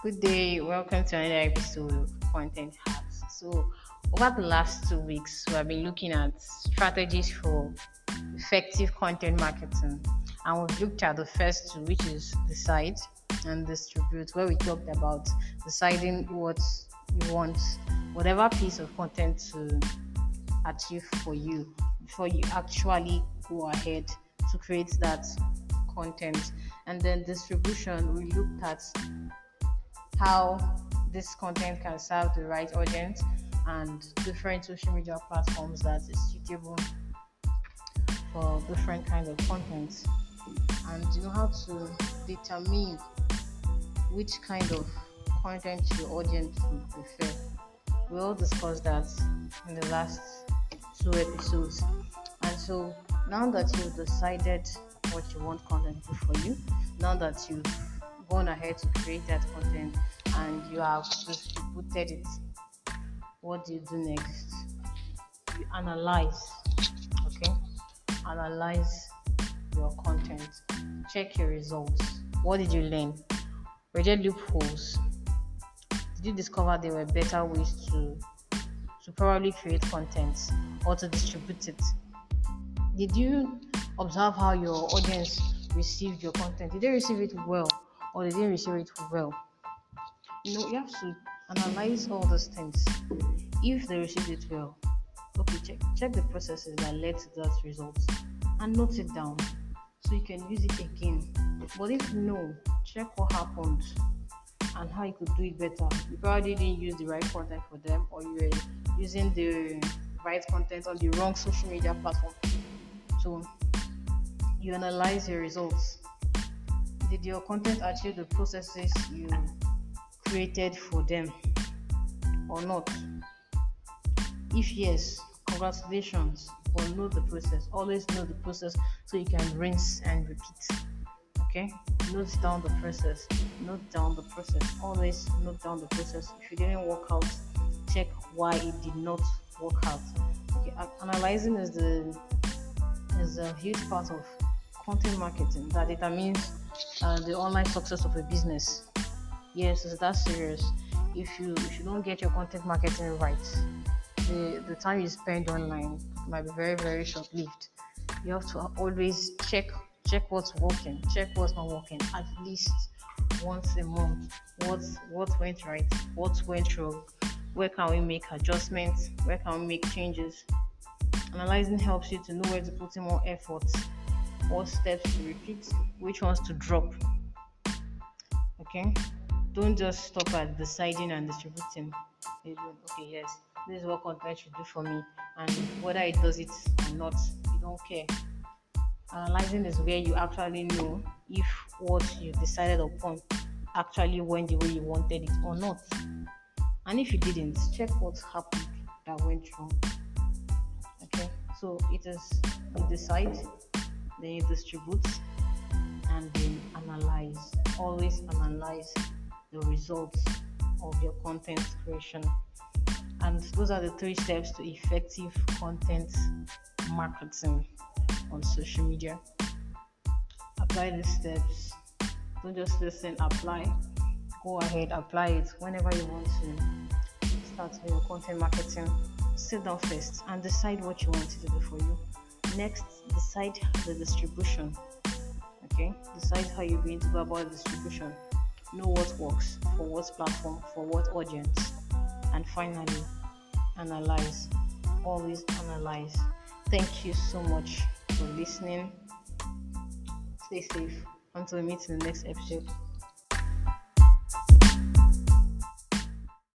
Good day, welcome to another episode of Content Hacks. So, over the last two weeks, we have been looking at strategies for effective content marketing, and we've looked at the first two, which is decide and distribute, where we talked about deciding what you want, whatever piece of content to achieve for you before you actually go ahead to create that content. And then distribution, we looked at how this content can serve the right audience and different social media platforms that is suitable for different kinds of content. And you know how to determine which kind of content your audience would prefer. We all discussed that in the last two episodes. And so now that you've decided what you want content to for you now that you've gone ahead to create that content and you have distributed it, what do you do next? You analyze, okay? Analyze your content, check your results. What did you learn? Were there loopholes? Did you discover there were better ways to to probably create content or to distribute it? Did you observe how your audience received your content? Did they receive it well or they didn't receive it well? You know, you have to analyze all those things. If they received it well, okay, check check the processes that led to that result and note it down so you can use it again. But if no, check what happened and how you could do it better. You probably didn't use the right content for them, or you were using the right content on the wrong social media platform. So you analyze your results. Did your content achieve the processes you created for them or not? If yes, congratulations, but know the process. Always know the process so you can rinse and repeat. Okay? Note down the process. Note down the process. Always note down the process. If it didn't work out, check why it did not work out. Okay, analyzing is the is a huge part of content marketing that determines uh, the online success of a business. Yes, it's that serious. If you if you don't get your content marketing right, the the time you spend online might be very very short lived. You have to always check check what's working, check what's not working at least once a month. What what went right, what went wrong, where can we make adjustments, where can we make changes. Analyzing helps you to know where to put in more effort, what steps to repeat, which ones to drop. Okay, don't just stop at deciding and distributing. Okay, yes, this is what content should do for me, and whether it does it or not, you don't care. Analyzing is where you actually know if what you decided upon actually went the way you wanted it or not. And if you didn't, check what happened that went wrong. Okay, so it is you decide, then you distribute, and then analyze. Always analyze the results of your content creation. And those are the three steps to effective content marketing on social media. Apply these steps. Don't just listen, apply. Go ahead, apply it whenever you want to start your content marketing. Sit down first and decide what you want to do for you. Next, decide the distribution. Okay, decide how you're going to go about distribution. Know what works for what platform, for what audience, and finally, analyze. Always analyze. Thank you so much for listening. Stay safe until we meet in the next episode.